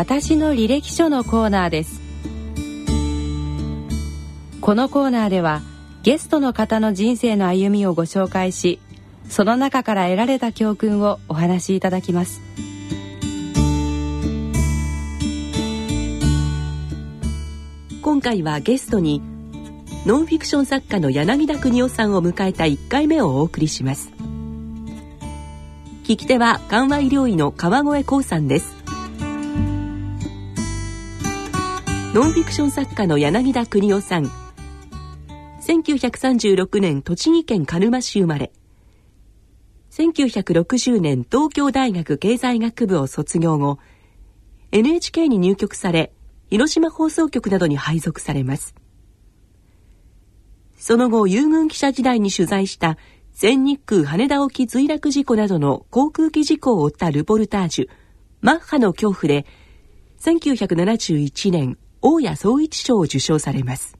私の履歴書のコーナーです。このコーナーではゲストの方の人生の歩みをご紹介しその中から得られた教訓をお話しいただきます。今回はゲストにノンフィクション作家の柳田邦夫さんを迎えた1回目をお送りします。聞き手は緩和医療医の川越光さんです。ノンフィクション作家の柳田邦夫さん。1936年栃木県鹿沼市生まれ。1960年東京大学経済学部を卒業後 NHK に入局され広島放送局などに配属されます。その後遊軍記者時代に取材した全日空羽田沖墜落事故などの航空機事故を追ったルポルタージュマッハの恐怖で1971年大谷総一賞を受賞されます。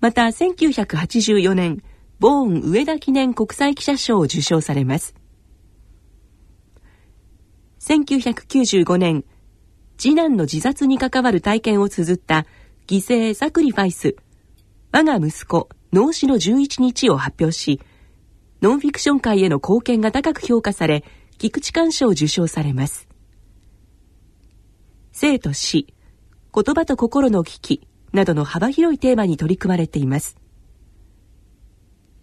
また1984年ボーン上田記念国際記者賞を受賞されます。1995年次男の自殺に関わる体験を綴った犠牲サクリファイス我が息子脳死の11日を発表しノンフィクション界への貢献が高く評価され菊池寛賞を受賞されます。生と死言葉と心の危機などの幅広いテーマに取り組まれています。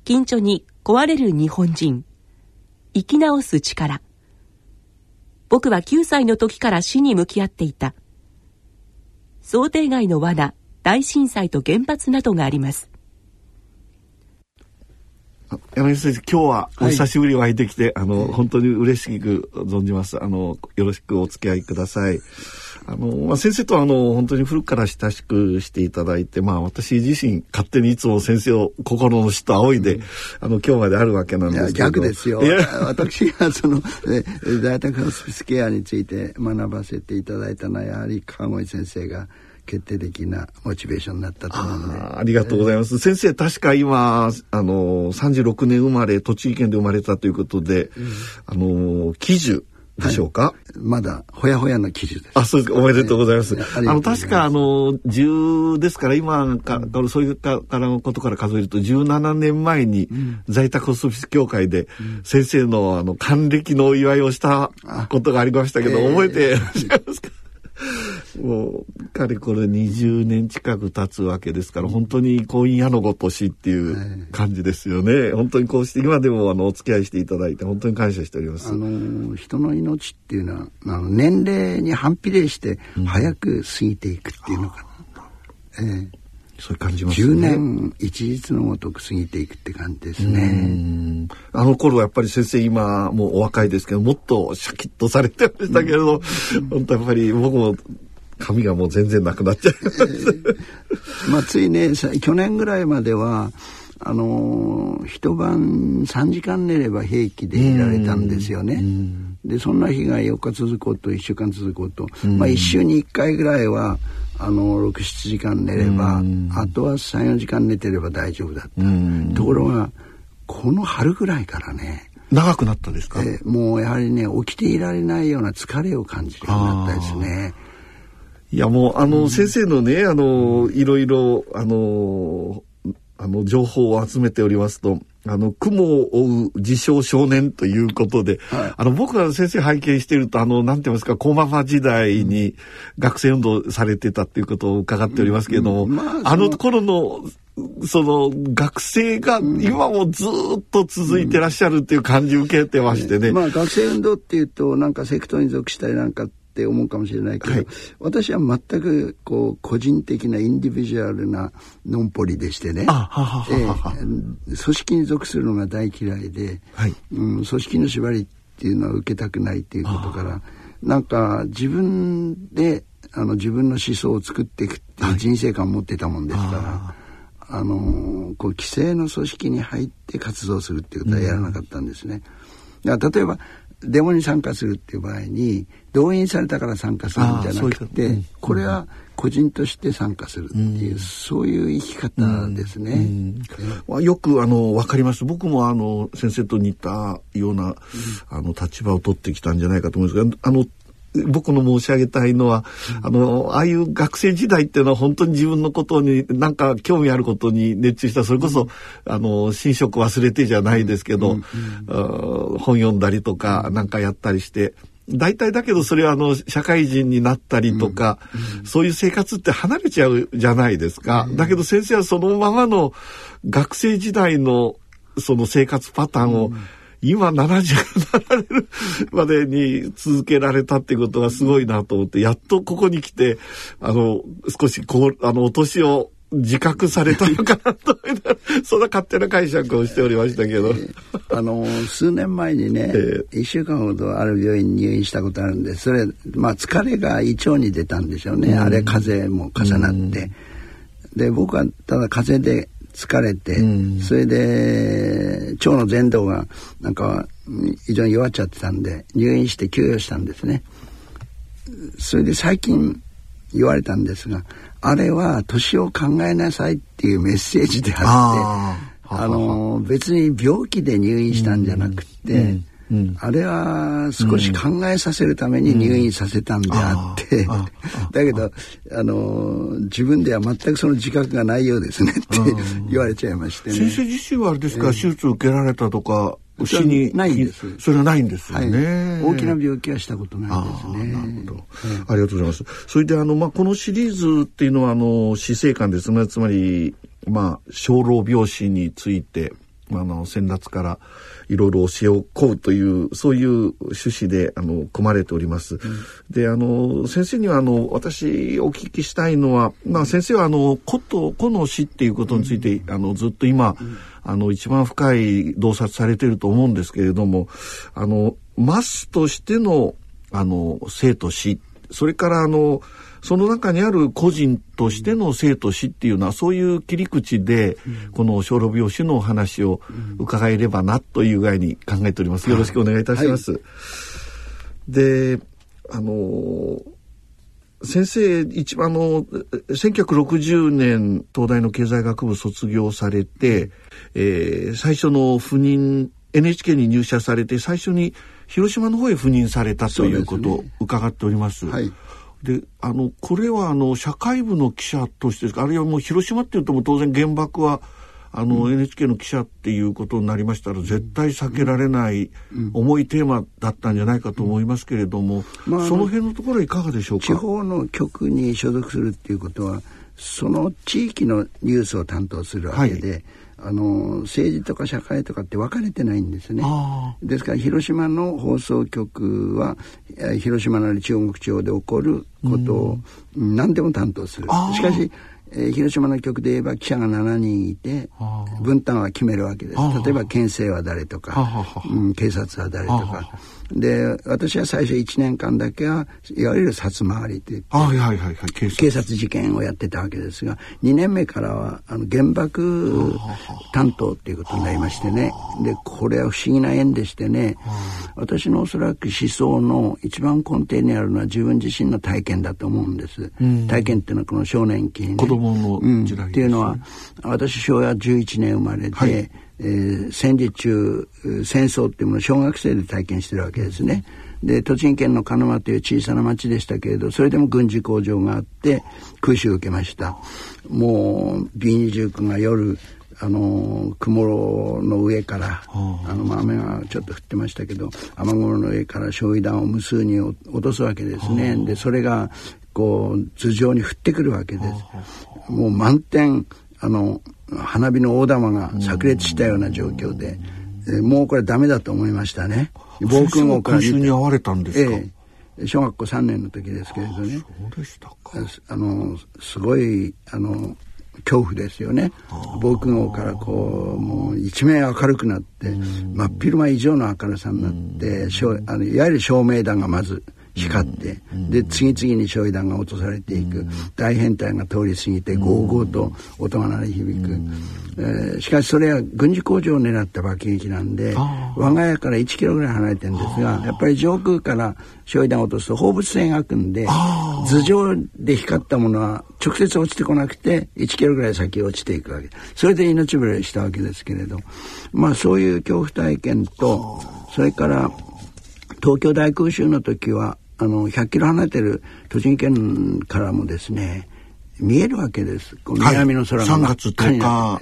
近所に壊れる日本人生き直す力。僕は9歳の時から死に向き合っていた。想定外の罠大震災と原発などがあります。山口先生今日はお久しぶりお会いできて、はい、あの、本当に嬉しく存じます。あのよろしくお付き合いくださいあの、まあ、先生とあの、本当に古くから親しくしていただいて、まあ、私自身、勝手にいつも先生を心の師と仰いで、うん、あの、今日まであるわけなんですけど。逆ですよ。私がその、在宅ホスピスケアについて学ばせていただいたのは、やはり川越先生が、決定的なモチベーションになったと思うので。ありがとうございます、えー、先生確か今あの36年生まれ栃木県で生まれたということで、うん、あの喜寿でしょうか、はい、まだほやほやの記事です。あ、そうですおめでとうございます。えー、あの、確かあの、10ですから、今か、うん、そういうかからのことから数えると、17年前に在宅ホスピス協会で先生のあの、還暦のお祝いをしたことがありましたけど、覚えていらっしゃいますか、もうかれこれ20年近く経つわけですから本当に婚姻屋のごとしっていう感じですよね、はい、本当にこうして今でもあのお付き合いしていただいて本当に感謝しております。あの人の命っていうのはあの年齢に反比例して早く過ぎていくっていうのかな、うん、ええ。そういう感じますね。10年一日のごとく過ぎていくって感じですね。あの頃はやっぱり先生今もうお若いですけどもっとシャキッとされてましたけれど、うん、本当やっぱり僕も髪がもう全然なくなっちゃいま。えー、まあついね去年ぐらいまではあの一晩3時間寝れば平気でいられたんですよね。でそんな日が4日続こうと1週間続こうと、まあ1週に1回ぐらいはあの67時間寝ればあとは34時間寝てれば大丈夫だった。ところがこの春ぐらいからね長くなったですか、えー、もうやはりね起きていられないような疲れを感じるようになったですね。いやもうあの、うん、先生のねあのいろいろあのあの情報を集めておりますとあの雲を追う自称少年ということで、はい、あの僕が先生拝見しているとあのなんて言いますかコママ時代に学生運動されてたっていうことを伺っておりますけれども、うん。まあ、あの頃のその学生が今もずっと続いてらっしゃるっていう感じ受けてましてね。うん、まあ学生運動っていうとなんかセクトに属したりなんかって思うかもしれないけど、はい、私は全くこう個人的なインディビジュアルなノンポリでしてね。組織に属するのが大嫌いで、はい、うん、組織の縛りっていうのは受けたくないっていうことからなんか自分であの自分の思想を作っていくっていう人生観を持ってたもんですから。はいあのこう規制の組織に入って活動するっていうことはやらなかったんですね。だから例えばデモに参加するっていう場合に動員されたから参加するんじゃなくて、うん、これは個人として参加するっていう、うん、そういう生き方ですね。うん、よくあの分かります。僕もあの先生と似たような、あの立場を取ってきたんじゃないかと思うんですがあの僕の申し上げたいのは、うん、あのああいう学生時代っていうのは本当に自分のことになんか興味あることに熱中したそれこそ、うん、あの寝食忘れてじゃないですけど、うん、本読んだりとかなんかやったりして。大体だけどそれはあの社会人になったりとか、うんうん、そういう生活って離れちゃうじゃないですか。だけど先生はそのままの学生時代のその生活パターンを、今70になられるまでに続けられたってことがすごいなと思って、やっとここに来て、あの、少しこう、あの、お年を自覚されたのかなと そんな勝手な解釈をしておりましたけど、えー、あの数年前にね、えー、1週間ほどある病院に入院したことあるんでそれまあ疲れが胃腸に出たんでしょうね、うん、あれ風邪も重なって、うん、で僕はただ風邪で疲れて、うん、それで腸の前動がなんか非常に弱っちゃってたんで入院して休養したんですね。それで最近言われたんですがあれは年を考えなさいっていうメッセージであってあの別に病気で入院したんじゃなくて、うん。うん、あれは少し考えさせるために入院させたんであって、だけどあの自分では全くその自覚がないようですねって言われちゃいましてね。先生自身はあれですか、えー、手術受けられたとか牛にないんです。それはないんですよね、はい、大きな病気はしたことないですね。なるほど、ありがとうございます。それであのまあこのシリーズっていうのはあの死生観です。ね。つまりまあ小老病死についてあの先達からいろいろ教えを請うというそういう趣旨であの組まれております。うん、であの先生にはあの私お聞きしたいのは、まあ、先生はあの個と個の死っていうことについて、うん、あのずっと今、うん、あの一番深い洞察されていると思うんですけれどもあのマスとしてのあの生と死それからあのその中にある個人としての生と死っていうのはそういう切り口で、この小老病死のお話を伺えればなという具合に考えております。よろしくお願いいたします。はい、で、あの先生一番の1960年東大の経済学部卒業されて、えー、最初の赴任 NHK に入社されて最初に広島の方へ赴任されたということを伺っております。すね、はいであのこれはあの社会部の記者としてあるいはもう広島っていうとも当然原爆はあの、うん、NHK の記者っていうことになりましたら絶対避けられない重いテーマだったんじゃないかと思いますけれども、うんまあ、その辺のところはいかがでしょうか？地方の局に所属するっていうことはその地域のニュースを担当するわけで、はいあの政治とか社会とかって分かれてないんですね。ですから広島の放送局は広島なり中国地方で起こることを何でも担当する。しかしえー、広島の局で言えば記者が7人いて分担は決めるわけです。例えば県政は誰とか、うん、警察は誰とかで私は最初1年間だけはいわゆる札回りといって、はいはいはい、警察。警察事件をやってたわけですが2年目からはあの原爆担当っていうことになりましてね。でこれは不思議な縁でしてね私のおそらく思想の一番根底にあるのは自分自身の体験だと思うんです、うん、体験っていうのはこの少年期にね。子供の時代、うん、っていうのは私昭和11年生まれで、はいえー、戦時中戦争っていうものを小学生で体験してるわけですね。で栃木県の鹿沼という小さな町でしたけれどそれでも軍事工場があって空襲を受けました。もう B29 が夜あの雲の上からあの、まあ、雨がちょっと降ってましたけど雨雲の上から焼夷弾を無数に落とすわけですね。でそれがこう頭上に降ってくるわけです。もう満点あの花火の大玉が炸裂したような状況で、えー、もうこれダメだと思いましたね。防空壕からに遭われたんですか、ええ、小学校3年の時ですけれどね。そうでしたか。あのすごいあの恐怖ですよね。防空壕からこうもう一面明るくなって真っ昼間以上の明るさになってあのいわゆる照明弾がまず光って、で次々に焼夷弾が落とされていく、大編隊が通り過ぎてゴーゴーと音が鳴り響く、えー、しかしそれは軍事工場を狙った爆撃なんで我が家から1キロぐらい離れてるんですがやっぱり上空から焼夷弾を落とすと放物線が組んで頭上で光ったものは直接落ちてこなくて1キロぐらい先落ちていくわけ。それで命拾いしたわけですけれど。まあそういう恐怖体験とそれから東京大空襲の時はあの100キロ離れてる栃木県からもですね見えるわけです。南の空が、はい、3月10日か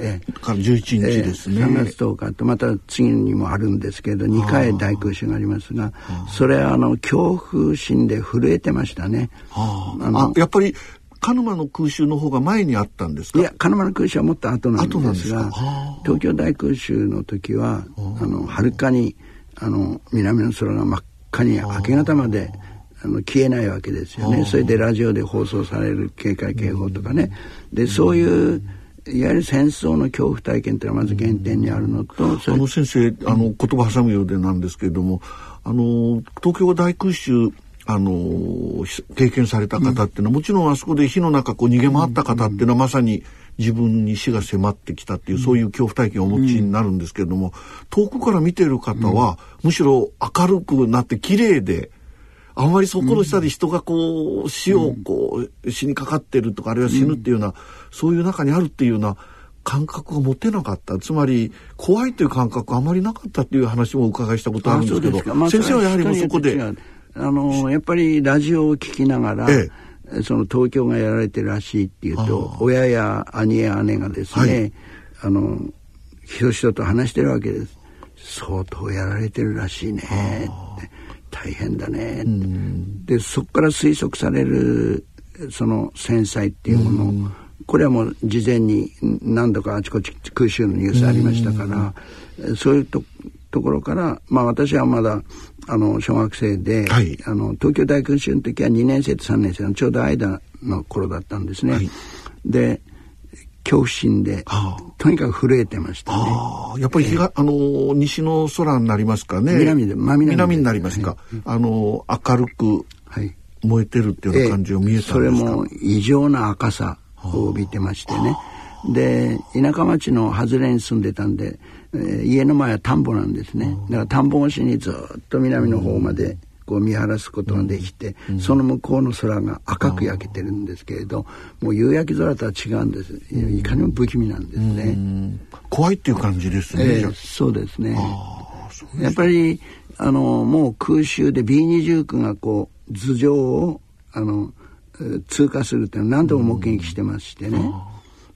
ら11日ですね。えー、3月10日とまた次にもあるんですけど2回大空襲がありますがそれはあの恐怖心で震えてましたね。あ。あやっぱり鹿沼の空襲の方が前にあったんですか？いや鹿沼の空襲はもっと後なんですが東京大空襲の時はあ。のはるかにあの南の空が真っ赤に明け方まであの消えないわけですよね。それでラジオで放送される警戒警報とかね。でそういういわゆる戦争の恐怖体験というのはまず原点にあるのとあの先生あの言葉挟むようでなんですけれどもあの東京大空襲あの経験された方っていうのは、もちろんあそこで火の中こう逃げ回った方っていうのはまさに自分に死が迫ってきたっていう、そういう恐怖体験をお持ちになるんですけれども、遠くから見てる方は、むしろ明るくなって綺麗であんまりそこの下で人がこう死をこう死にかかってるとかあるいは死ぬっていうような、そういう中にあるっていうような感覚が持てなかった。つまり怖いという感覚があまりなかったっていう話もお伺いしたことあるんですけど、まあ、先生はやはりもうそこで。あのやっぱりラジオを聞きながら、ええ、その東京がやられてるらしいっていうと親や兄や姉がですね、はい、あのひとひとと話してるわけです。相当やられてるらしいねって大変だね。でそこから推測されるその戦災っていうもの。これはもう事前に何度かあちこち空襲のニュースありましたからそういうとところからまあ私はまだあの小学生で、はい、あの東京大空襲の時は2年生と3年生のちょうど間の頃だったんですね。はい、で恐怖心でとにかく震えてましたね。やっぱり日が、えー、あの西の空になりますかね。南で、真南南になりますか。はい、あの明るく燃えてるっていうような感じを見えたんですか？えー、それも異常な赤さを帯びてましてね。で田舎町の外れに住んでたんで、えー、家の前は田んぼなんですね。だから田んぼ越しにずっと南の方まで。こう見晴らすことができて、うん、その向こうの空が赤く焼けてるんですけれどもう夕焼け空とは違うんです。いかにも不気味なんですね、怖いっていう感じですね、えー、そうですね。やっぱりあのもう空襲で B29 がこう頭上をあの通過するっていうのは何度も目撃してましてね、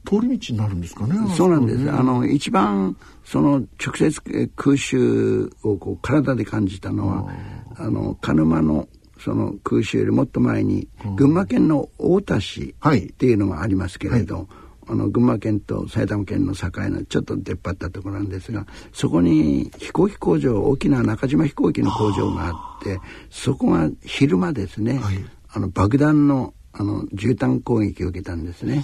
通り道になるんですかね。そうなんです。あの一番その直接空襲をこう体で感じたのはあの鹿沼のその空襲よりもっと前に、群馬県の太田市っていうのがありますけれど、はい。あの群馬県と埼玉県の境のちょっと出っ張ったところなんですがそこに飛行機工場大きな中島飛行機の工場があってそこが昼間ですね、はい、あの爆弾のあの絨毯攻撃を受けたんですね。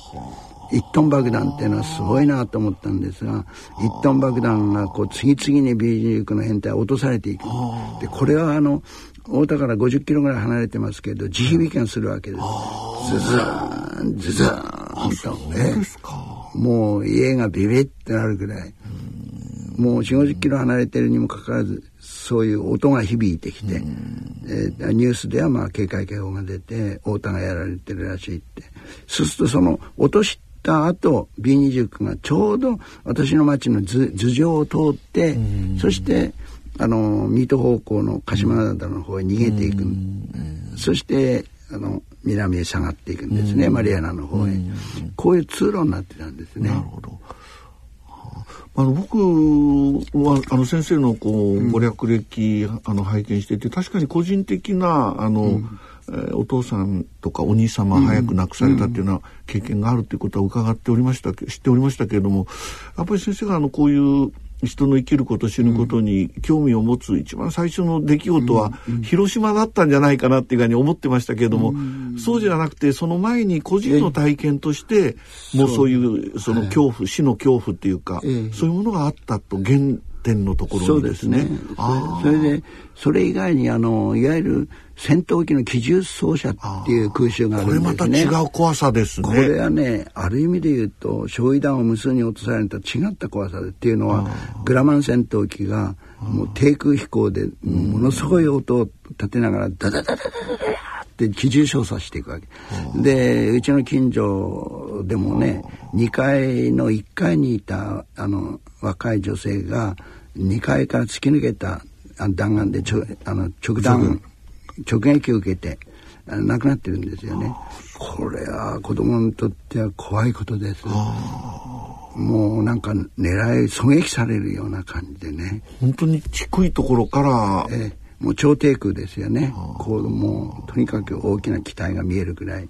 1トン爆弾っていうのはすごいなと思ったんですが1トン爆弾がこう次々に B29 の編隊落とされていく。でこれはあの太田から50キロぐらい離れてますけど地響きがするわけです。ズズーンズズーンと。ねもう家がビビってなるぐらい。もう4 5 0キロ離れてるにもかかわらずそういう音が響いてきて、えー、ニュースではまあ警戒警報が出て太田がやられてるらしいって。そうするとその落とした後 B29 がちょうど私の町の頭上を通ってそしてあの水戸方向の鹿島灘の方へ逃げていく。そしてあの南へ下がっていくんですねマリアナの方へ。こういう通路になってたんですね。なるほど。あの僕はあの先生のこうご略歴、あの拝見していて確かに個人的なあの、うんえー、お父さんとかお兄様早く亡くされたっていうような経験があるということは伺っておりました知っておりましたけれどもやっぱり先生があのこういう人の生きること死ぬことに興味を持つ一番最初の出来事は広島だったんじゃないかなっていうふうに思ってましたけれども、そうじゃなくてその前に個人の体験としてもうそういうその恐怖死の恐怖っていうか、そういうものがあったと原点のところですね。それでそれ以外にあのいわゆる戦闘機の機銃走者っていう空襲があるんですね。これまた違う怖さですね。これはね、ある意味で言うと、焼夷弾を無数に落とされた違った怖さでっていうのは、グラマン戦闘機がもう低空飛行でものすごい音を立てながらダダダダダダって機銃操作していくわけ。で、うちの近所でもね、2階の1階にいたあの若い女性が2階から突き抜けた弾丸でちょあの直弾直撃を受けて亡くなってるんですよね。これは子供にとっては怖いことです。もうなんか狙い狙撃されるような感じでね。本当に低いところから、ええもう超低空ですよね。こうもうとにかく大きな機体が見えるぐらい。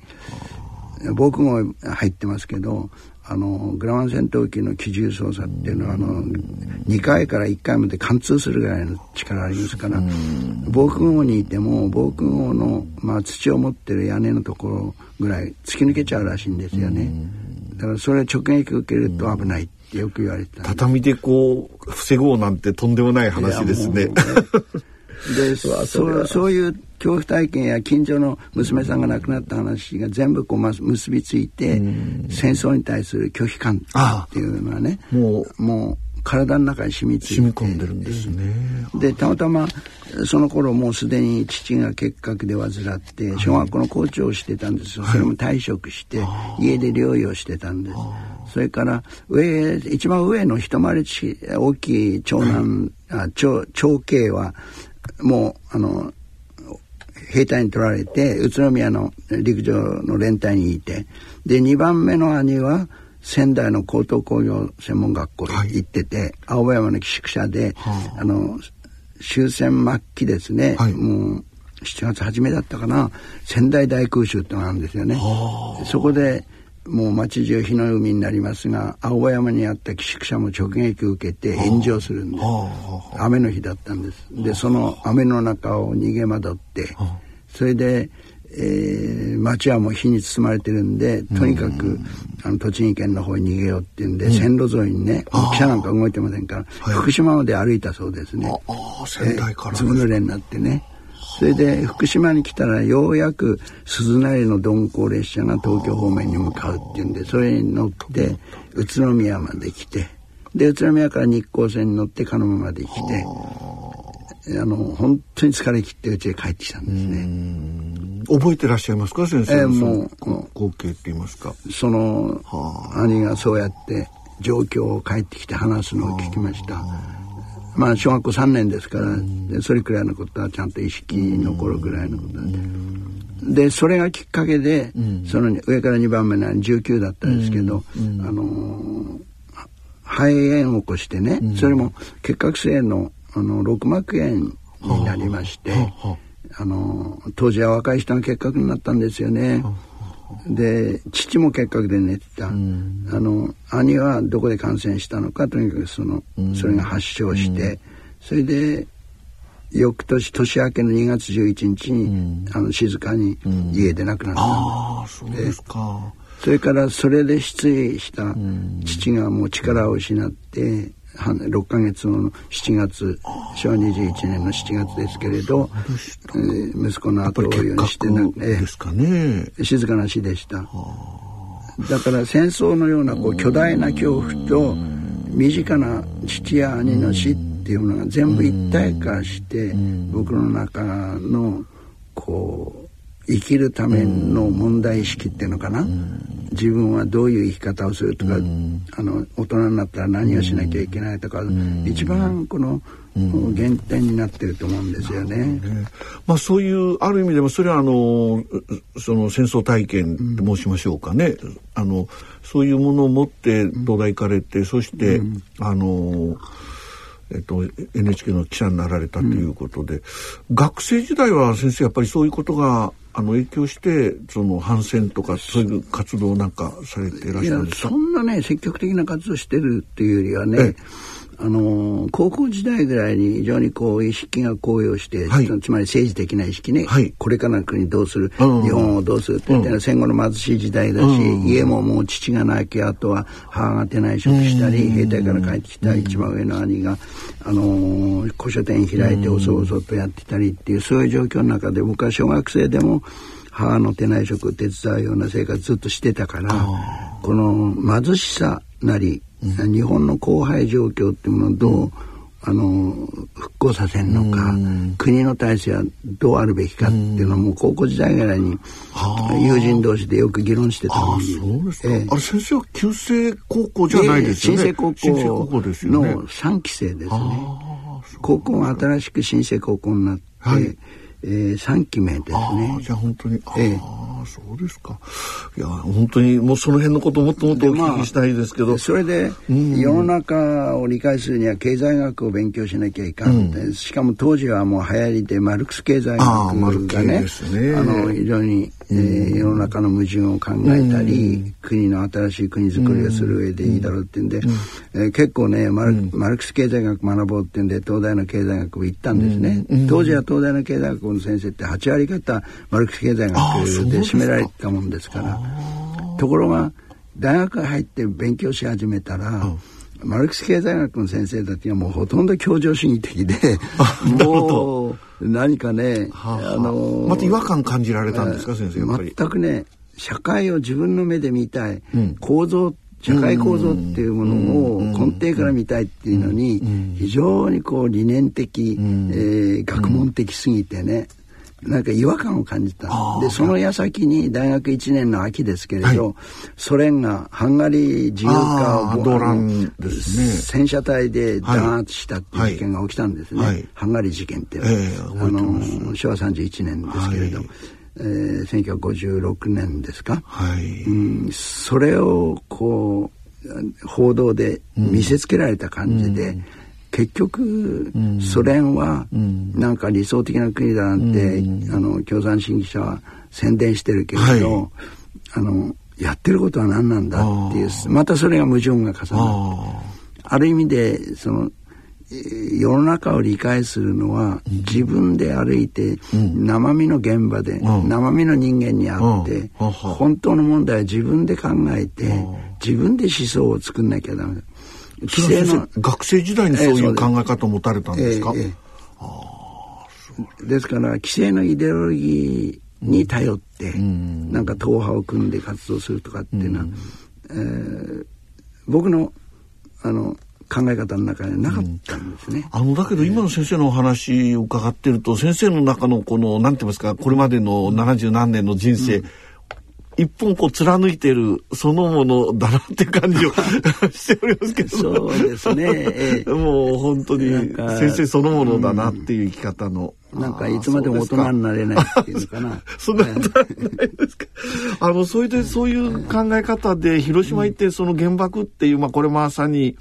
僕も入ってますけど、あのグラマン戦闘機の機銃操作っていうのはあの2回から1回まで貫通するぐらいの力ありますから防空壕にいても防空壕の、まあ、土を持ってる屋根のところぐらい突き抜けちゃうらしいんですよね。だからそれ直撃受けると危ないってよく言われてた畳でこう防ごうなんてとんでもない話ですね。で そうそういう恐怖体験や近所の娘さんが亡くなった話が全部こう結びついて戦争に対する拒否感っていうのはねもうもう体の中に染みついて。染み込んでるんですね。でたまたまその頃もうすでに父が結核で患って小学校の校長をしてたんですよ、はい、それも退職して家で療養してたんです。それから上一番上の一回り大きい長男、はい、あ長長兄はもうあの兵隊に取られて宇都宮の陸上の連隊にいてで2番目の兄は仙台の高等工業専門学校に行ってて、はい、青山の寄宿舎で、はあ、あの終戦末期ですね、はい、もう7月初めだったかな仙台大空襲ってのがあるんですよね。はあ、そこでもう町中火の海になりますが青山にあった寄宿舎も直撃を受けて炎上するんです。雨の日だったんです。でその雨の中を逃げ惑ってそれで、えー、町はもう火に包まれてるんでとにかくあの栃木県の方に逃げようっていうんで、線路沿いにね汽車なんか動いてませんから、福島まで歩いたそうですね。仙台から、ずぶ濡れになってね。それで福島に来たらようやく鈴なりの鈍行列車が東京方面に向かうっていうんでそれに乗って宇都宮まで来てで宇都宮から日光線に乗って鹿沼まで来てあの本当に疲れ切ってうちへ帰ってきたんですね。覚えてらっしゃいますか先生、えー、もう光景って言いますかその兄がそうやって状況を帰ってきて話すのを聞きました。まあ小学校3年ですから、でそれくらいのことはちゃんと意識残るぐらいのことで。でそれがきっかけで、その上から2番目の19だったんですけど、あの肺炎を起こしてね、それも結核性のあの六膜炎になりまして、あの当時は若い人が結核になったんですよね。で父も結核で寝てた、うん、あの兄はどこで感染したのかとにかくその、うん、それが発症して、うん、それで翌年年明けの2月11日に、あの静かに家で亡くなった。あそうですか。それからそれで失意した父がもう力を失って6ヶ月後の7月昭和21年の7月ですけれど、えー、息子の後を追うようにしてな、えー、静かな死でした。だから戦争のようなこう巨大な恐怖と身近な父や兄の死っていうのが全部一体化して僕の中のこう生きるための問題意識っていうのかな、うん、自分はどういう生き方をするとか、うん、あの大人になったら何をしなきゃいけないとか、うん、一番この、原点になってると思うんですよね。ねまあそういうある意味でもそれはあのその戦争体験と申しましょうかね、あのそういうものを持って東大行かれて、そして、あのえっと、NHK の記者になられたということで、学生時代は先生やっぱりそういうことがあの影響してその反戦とかそういう活動なんかされていらっしゃるんですか？そんなね積極的な活動してるっていうよりはねあの高校時代ぐらいに非常にこう意識が高揚して、はい、つまり政治的な意識ね、はい、これからの国どうする、うん、日本をどうするっていうのは戦後の貧しい時代だし、うん、家ももう父が亡きあとは母が手内職したり、うん、兵隊から帰ってきた一番上の兄が、あの古書店開いておそおそとやってたりっていうそういう状況の中で僕は小学生でも母の手内職を手伝うような生活ずっとしてたからこの貧しさなりうん、日本の荒廃状況っていうものをどう、うん、あの復興させるのか、うん、国の体制はどうあるべきかっていうのも高校時代ぐらいに友人同士でよく議論してたのにそうですか、えー、あれ先生は旧制高校じゃないですよね、新制高校。の3期生ですね。高校が新しく新制高校になって、はいえー、3期目ですね。じゃあ本当に、ああ、えー、そうですか。いや、本当にもうその辺のこともっともっとお聞きしたいですけど。まあ、それで、世の中を理解するには経済学を勉強しなきゃいかん、うん、しかも当時はもう流行りでマルクス経済学がね、あ、ね、の、非常にえー、世の中の矛盾を考えたり、うん、国の新しい国づくりをする上でいいだろうっていうんで、うん、えー、結構ねマル,、マルクス経済学学ぼうっていうんで東大の経済学部行ったんですね、うん、当時は東大の経済学部の先生って8割方マルクス経済学で占められてたもんですから。ところが大学入って勉強し始めたら、マルクス経済学の先生たちがもうほとんど協情主義的でもう何かね、はあ、あ。のまた違和感感じられたんですか、先生全くね社会を自分の目で見たい、うん、構造社会構造っていうものを根底から見たいっていうのに非常にこう理念的、えー、学問的すぎてね、なんか違和感を感じた。でその矢先に大学1年の秋ですけれど、はい、ソ連がハンガリー自由化を動乱です、ね、戦車隊で弾圧したっていう事件が起きたんですね、はい、ハンガリー事件ってえー、あの昭和31年ですけれど、はい。えー、1956年ですか、はい、うん、それをこう報道で見せつけられた感じで、うん結局、ソ連はなんか理想的な国だなんて、あの共産主義者は宣伝してるけれど、はい、あのやってることは何なんだっていうまたそれが矛盾が重なる。ある意味でその世の中を理解するのは自分で歩いて生身の現場で生身の人間に会って本当の問題は自分で考えて自分で思想を作ん。なきゃダメだ。規制の学生時代にそういう考え方を持たれたんですか、えーえー、ですから規制のイデオロギーに頼って、うん、なんか党派を組んで活動するとかっていうのは、うん、えー、僕のあの考え方の中になかったんですね。うん、あのだけど今の先生のお話を伺ってると先生の中のこのなんて言いますかこれまでの70何年の人生、うん一本こう貫いてるそのものだなっていう感じを しておりますけど。そうですね、もう本当に先生そのものだなっていう生き方の、うん、なんかいつまでも大人になれないっていうのかな。そんなことないですか。あのそれでそういう考え方で広島行ってその原爆っていう、まあこれまさに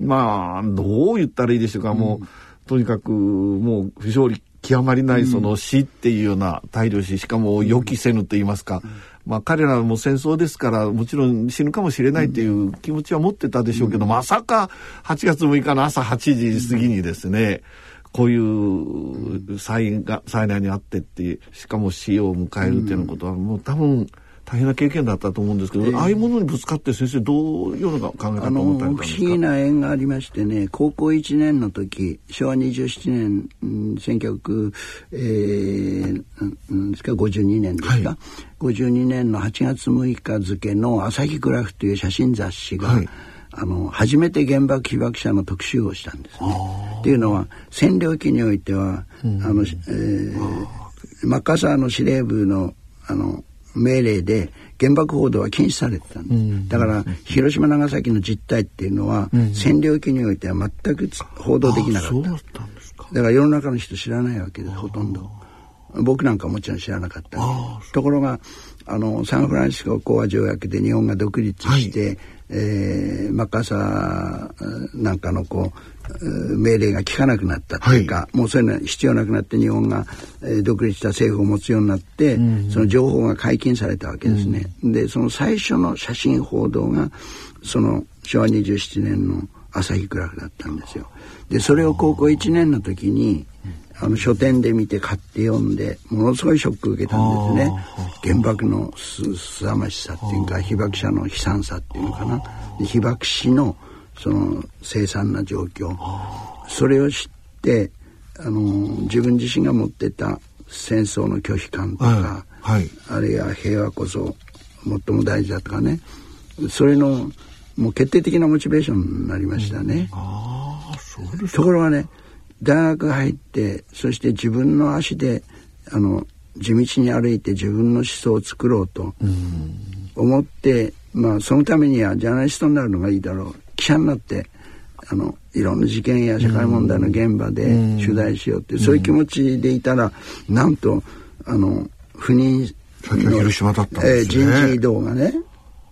まあどう言ったらいいでしょうか、もうとにかくもう不条理極まりないその死っていうような大量死。しかも予期せぬと言いますか、まあ、彼らも戦争ですからもちろん死ぬかもしれないという気持ちは持ってたでしょうけど、まさか8月6日の朝8時過ぎにですね、こういう災害災難にあってってしかも死を迎えるっていうようなことはもう多分大変な経験だったと思うんですけど、えー、ああいうものにぶつかって先生どういうような考え方を持たれたんですか不思議な縁がありましてね高校1年の時昭和27年、うん、1900、えー、うんですか52年ですか、はい、52年の8月6日付の「朝日グラフ」という写真雑誌が、はい。あの初めて原爆被爆者の特集をしたんですね。っていうのは占領期においては、うん、あの、えー、マッカーサーの司令部のあの命令で原爆報道は禁止されてたんです、うん、だから広島長崎の実態っていうのは、うん、占領期においては全く報道できなかった。だか。ら世の中の人知らないわけですほとんど。僕なんかもちろん知らなかった。ところがあのサンフランシスコ講和条約で日本が独立して、はい、えー、マッカーサーなんかのこう命令が効かなくなったっていうか、はい、もうそういうのは必要なくなって日本が、えー、独立した政府を持つようになって、うん、その情報が解禁されたわけですね。うん、でその最初の写真報道がその昭和27年の朝日クラフだったんですよ。でそれを高校1年の時にあの書店で見て買って読んでものすごいショック受けたんですね。原爆のすさまじさっていうか被爆者の悲惨さっていうのかな。被爆死のその凄惨な状況。それを知ってあの自分自身が持ってた戦争の拒否感とか、はいはい、あるいは平和こそ最も大事だとかね。それのもう決定的なモチベーションになりましたね。うん、ところがね大学入ってそして自分の足であの地道に歩いて自分の思想を作ろうと思って、まあそのためにはジャーナリストになるのがいいだろう記者になってあのいろんな事件や社会問題の現場で取材しようって、そういう気持ちでいたらなんとあの不妊の広島だったんですね、えー、人事異動がね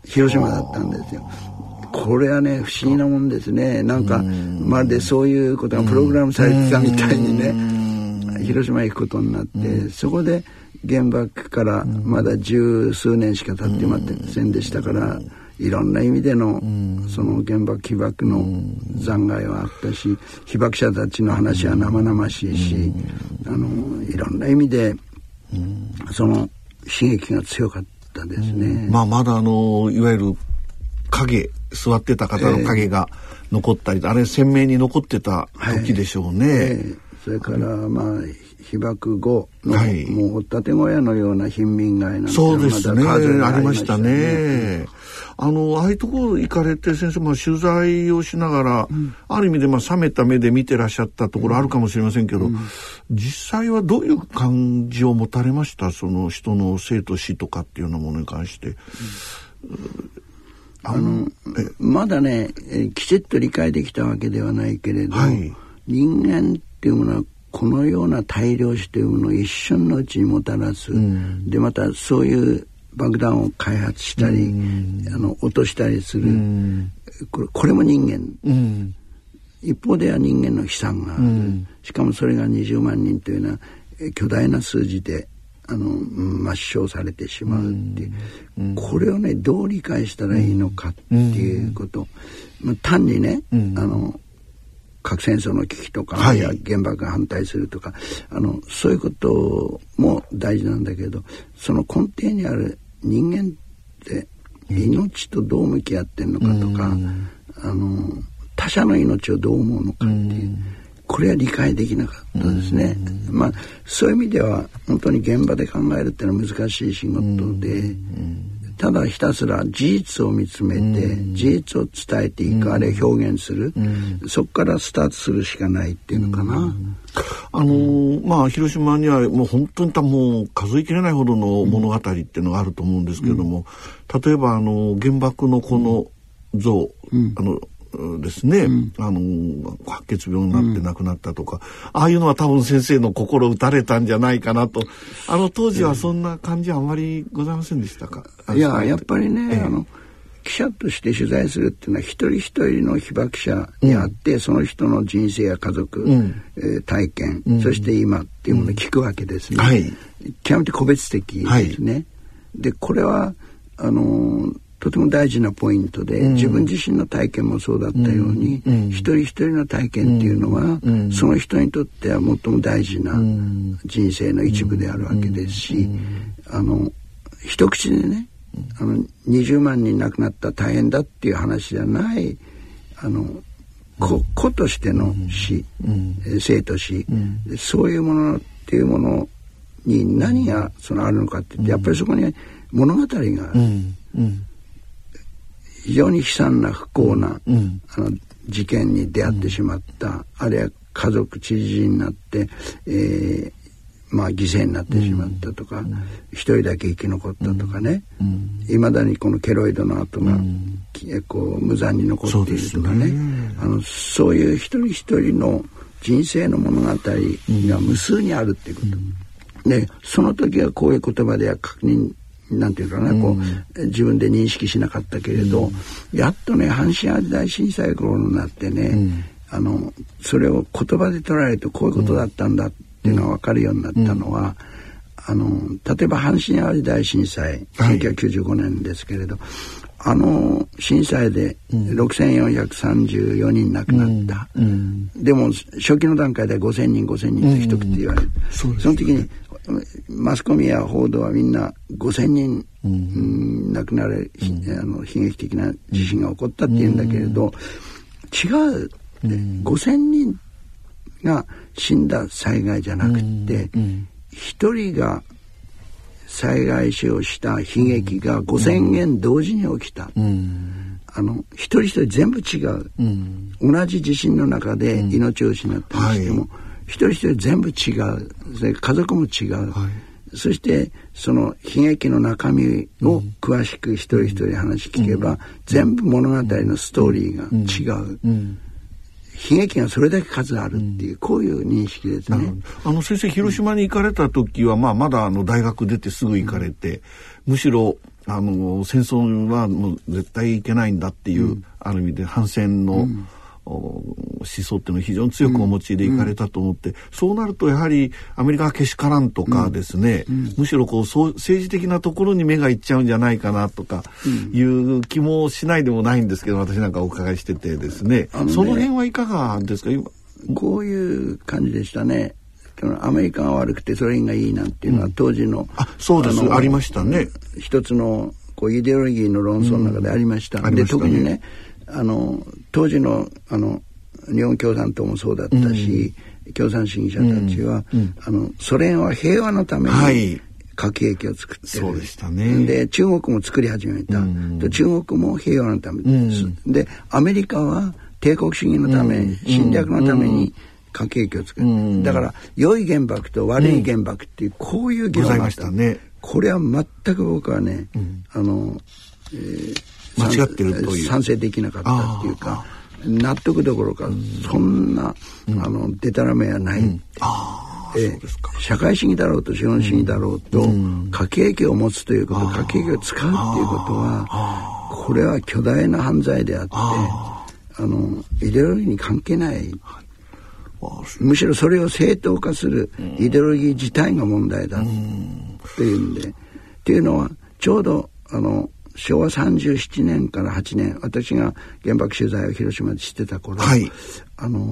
広島だったんですよ。これはね不思議なもんですね。なんかまるでそういうことがプログラムされてたみたいにね広島行くことになってそこで原爆からまだ十数年しか経ってませんでしたからいろんな意味でのその原爆被爆の残骸はあったし被爆者たちの話は生々しいしあのいろんな意味でその刺激が強かったですね。まあまだあのいわゆる影座ってた方の影が残ったり、えー、あれ鮮明に残ってた時でしょうね。はいえー、それからまあ被爆後の、はい、もう掘ったて小屋のような貧民街なんてそうですね。ありましたね。あのああいうところ行かれて先生、まあ、取材をしながら、うん、ある意味でまあ冷めた目で見てらっしゃったところあるかもしれませんけど、うん、実際はどういう感じを持たれました？その人の生と死とかっていうようなものに関して。うん。あのまだねきちっと理解できたわけではないけれど、はい、人間っていうものはこのような大量死というものを一瞬のうちにもたらす、うん、でまたそういう爆弾を開発したり、うん、あの落としたりする、うん、これこれも人間、一方では人間の悲惨がある、しかもそれが20万人というのは巨大な数字であの抹消されてしまうって。いう、うん、これをねどう理解したらいいのかっていうこと、まあ、単にね、あの核戦争の危機とか、はい、や原爆が反対するとかあのそういうことも大事なんだけどその根底にある人間って命とどう向き合ってんのかとか、あの他者の命をどう思うのかっていう。これは理解できなかったですね。まあそういう意味では本当に現場で考えるっていうのは難しい仕事で、ただひたすら事実を見つめて、事実を伝えていく、あるいは表現する、そこからスタートするしかないっていうのかな。あのー、まあ広島にはもう本当にもう数えきれないほどの物語っていうのがあると思うんですけれども、例えばあの原爆のこの像、あのですね、うん、あの白血病になって亡くなったとか、うん、ああいうのは多分先生の心打たれたんじゃないかなと。あの当時はそんな感じはあんまりございませんでしたか、いややっぱりね、ええ、あの記者として取材するっていうのは一人一人の被爆者にあって、うん、その人の人生や家族、うん、えー、体験、うん、そして今っていうものを聞くわけですね。はい、極めて個別的ですね。はい、でこれはあのーとても大事なポイントで、うん、自分自身の体験もそうだったように、うん、一人一人の体験っていうのは、うん、その人にとっては最も大事な人生の一部であるわけですし、あの一口でねあの20万人亡くなった大変だっていう話じゃないあの子子としての死、生と死、そういうものっていうものに何がそのあるのかって言って、やっぱりそこに物語がある。非常に悲惨な不幸な、うん、あの事件に出会ってしまった、うん、あるいは家族知事になって、えー、まあ犠牲になってしまったとか、一、人だけ生き残ったとかね。いま、だにこのケロイドの跡が、こう無残に残っているとかね、ね、あのそういう一人一人の人生の物語が無数にあるっていうこと。でその時はこういう言葉では確認なんていうかな、こう自分で認識しなかったけれど、やっとね阪神・淡路大震災頃になってね、あのそれを言葉で捉えるとこういうことだったんだっていうのが分かるようになったのは、あの例えば阪神・淡路大震災1995年ですけれど、あの震災で6434人亡くなった、うん。うん、でも初期の段階では5000人5000人と一口言われる、うん、その時にマスコミや報道はみんな5,000人、うん、亡くなる、うん、あの悲劇的な地震が起こったっていうんだけれど、違う、うん、5,000人が死んだ災害じゃなくて一、人が災害死をした悲劇が5,000件同時に起きた。あの一人一人全部違う、同じ地震の中で命を失ったにしても、はい一人一人全部違う。家族も違う、はい、そしてその悲劇の中身を詳しく一人一人話聞けば、うん、全部物語のストーリーが違う、うん、悲劇がそれだけ数あるっていう、うん、こういう認識ですね。あの先生広島に行かれた時は、まあ、まだあの大学出てすぐ行かれて、むしろあの戦争はもう絶対いけないんだっていう、ある意味で反戦の、思想っていうのを非常に強くお持ちでいかれたと思って、うん、そうなるとやはりアメリカはけしからんとかですね、うん、むしろこうそう政治的なところに目がいっちゃうんじゃないかなとかいう気もしないでもないんですけど私なんかお伺いしててですね、ね、その辺はいかがですか？こういう感じでしたね。アメリカが悪くてソ連がいいなんていうのは当時の、うん、あそうです。ありましたね。一つのこうイデオロギーの論争の中でありました、うん、で、ね、特にねあの当時のあの日本共産党もそうだったし、うん、共産主義者たちは、うん。うん、あのソ連は平和のために核兵器を作ってる、そうでしたね。で中国も作り始めた、で中国も平和のためです、でアメリカは帝国主義のため、侵略のために核兵器を作る、だから良い原爆と悪い原爆っていう、こういう議論があった、ね、これは全く僕はね、あの、えー間違ってるという。賛成できなかったっていうか納得どころか、そんな、あのでたらめはない、うん。え社会主義だろうと資本主義だろうと、核兵器を持つということ核兵器を使うっていうことはこれは巨大な犯罪であってあのイデオロギーに関係ない。むしろそれを正当化するイデオロギー自体が問題だっていうんでっていうのはちょうどあの昭和37年から8年私が原爆取材を広島でしてた頃、はい、あの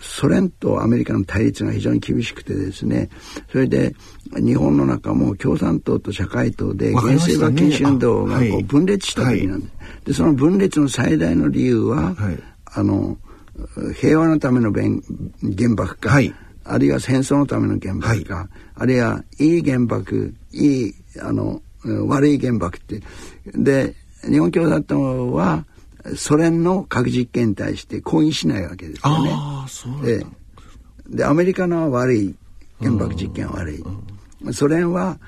ソ連とアメリカの対立が非常に厳しくてですねそれで日本の中も共産党と社会党で原生馬禁止運動がこう分裂した時なんです。はい、でその分裂の最大の理由は、はい、あの平和のための原爆か、はい、あるいは戦争のための原爆か、あるいはいい原爆いいあの悪い原爆って。で、日本共産党はソ連の核実験に対して抗議しないわけですよね。でで、アメリカの悪い原爆実験は悪い。ソ連は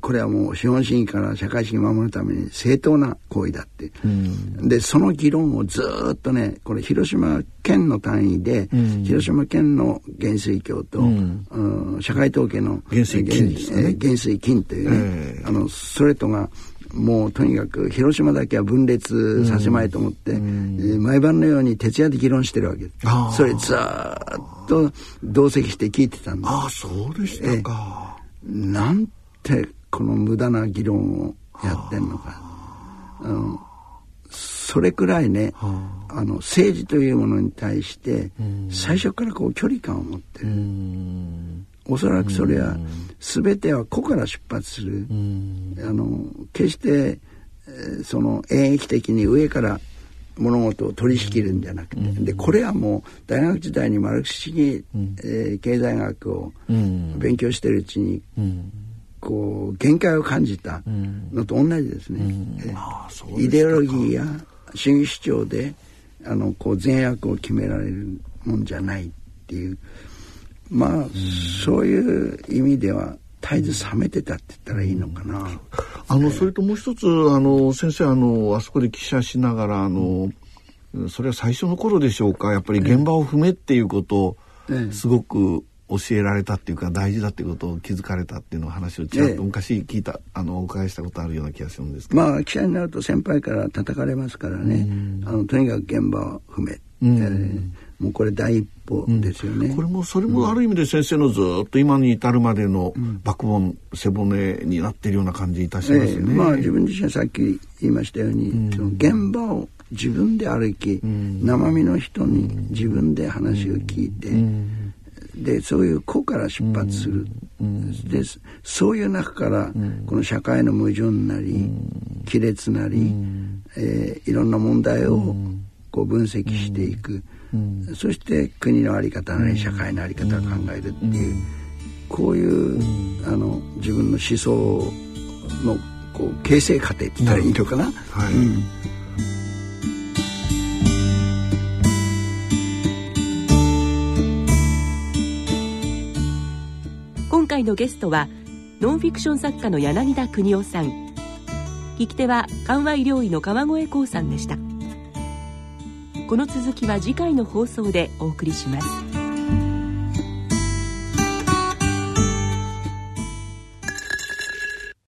これはもう資本主義から社会主義を守るために正当な行為だって、うん、でその議論をずっとねこれ広島県の単位で、うん、広島県の減水橋と、うん、社会統計の減水金、ね、減水金というね、えー、あのそれとがもうとにかく広島だけは分裂させまいと思って、うん、えー、毎晩のように徹夜で議論してるわけ。です。それずっと同席して聞いてたんです。ああそうでしたか。えー、なんってこの無駄な議論をやってんのか。あ。のそれくらいね、あ。の政治というものに対して最初からこう距離感を持ってる。おそらくそれは全ては個から出発する。あの決して、えその演疫的に上から物事を取り仕切るんじゃなくて、でこれはもう大学時代にマルクス主義、えー、経済学を勉強してるうちに、こう限界を感じたのと同じですね。うん、イデオロギーや主義主張であのこう善悪を決められるもんじゃないっていうまあ、うん、そういう意味では絶えず冷めてたって言ったらいいのかな。あのそれともう一つあの先生あのあそこで記者しながらあの、それは最初の頃でしょうか。やっぱり現場を踏めっていうことをすごく教えられたっていうか大事だっていうことを気づかれたっていうのを話をちらっと昔聞いた、あのお伺いしたことあるような気がするんですけど。まあ記者になると先輩から叩かれますからね、あのとにかく現場を踏め、もうこれ第一歩ですよね、うん、これもそれもある意味で先生のずっと今に至るまでのバックボ背骨になっているような感じいたしますね、えー、まあ自分自身はさっき言いましたように、その現場を自分で歩き、生身の人に自分で話を聞いて、でそういう個から出発する、でそういう中からこの社会の矛盾なり亀裂なり、えー、いろんな問題をこう分析していく、そして国の在り方なり社会の在り方を考えるっていう、こういう、あの自分の思想のこう形成過程って言ったらいいのかな。はい、回のゲストはノンフィクション作家の柳田邦夫さん。聞き手は緩和医療医の川越光さんでした。この続きは次回の放送でお送りします。